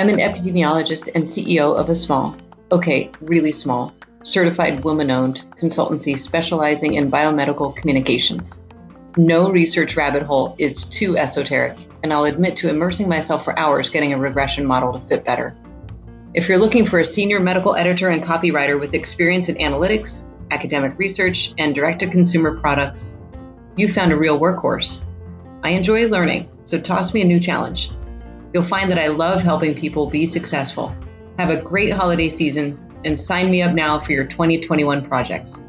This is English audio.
I'm an epidemiologist and CEO of a small, okay, really small, certified woman owned consultancy specializing in biomedical communications. No research rabbit hole is too esoteric, and I'll admit to immersing myself for hours getting a regression model to fit better. If you're looking for a senior medical editor and copywriter with experience in analytics, academic research, and direct to consumer products, you found a real workhorse. I enjoy learning, so toss me a new challenge. You'll find that I love helping people be successful. Have a great holiday season and sign me up now for your 2021 projects.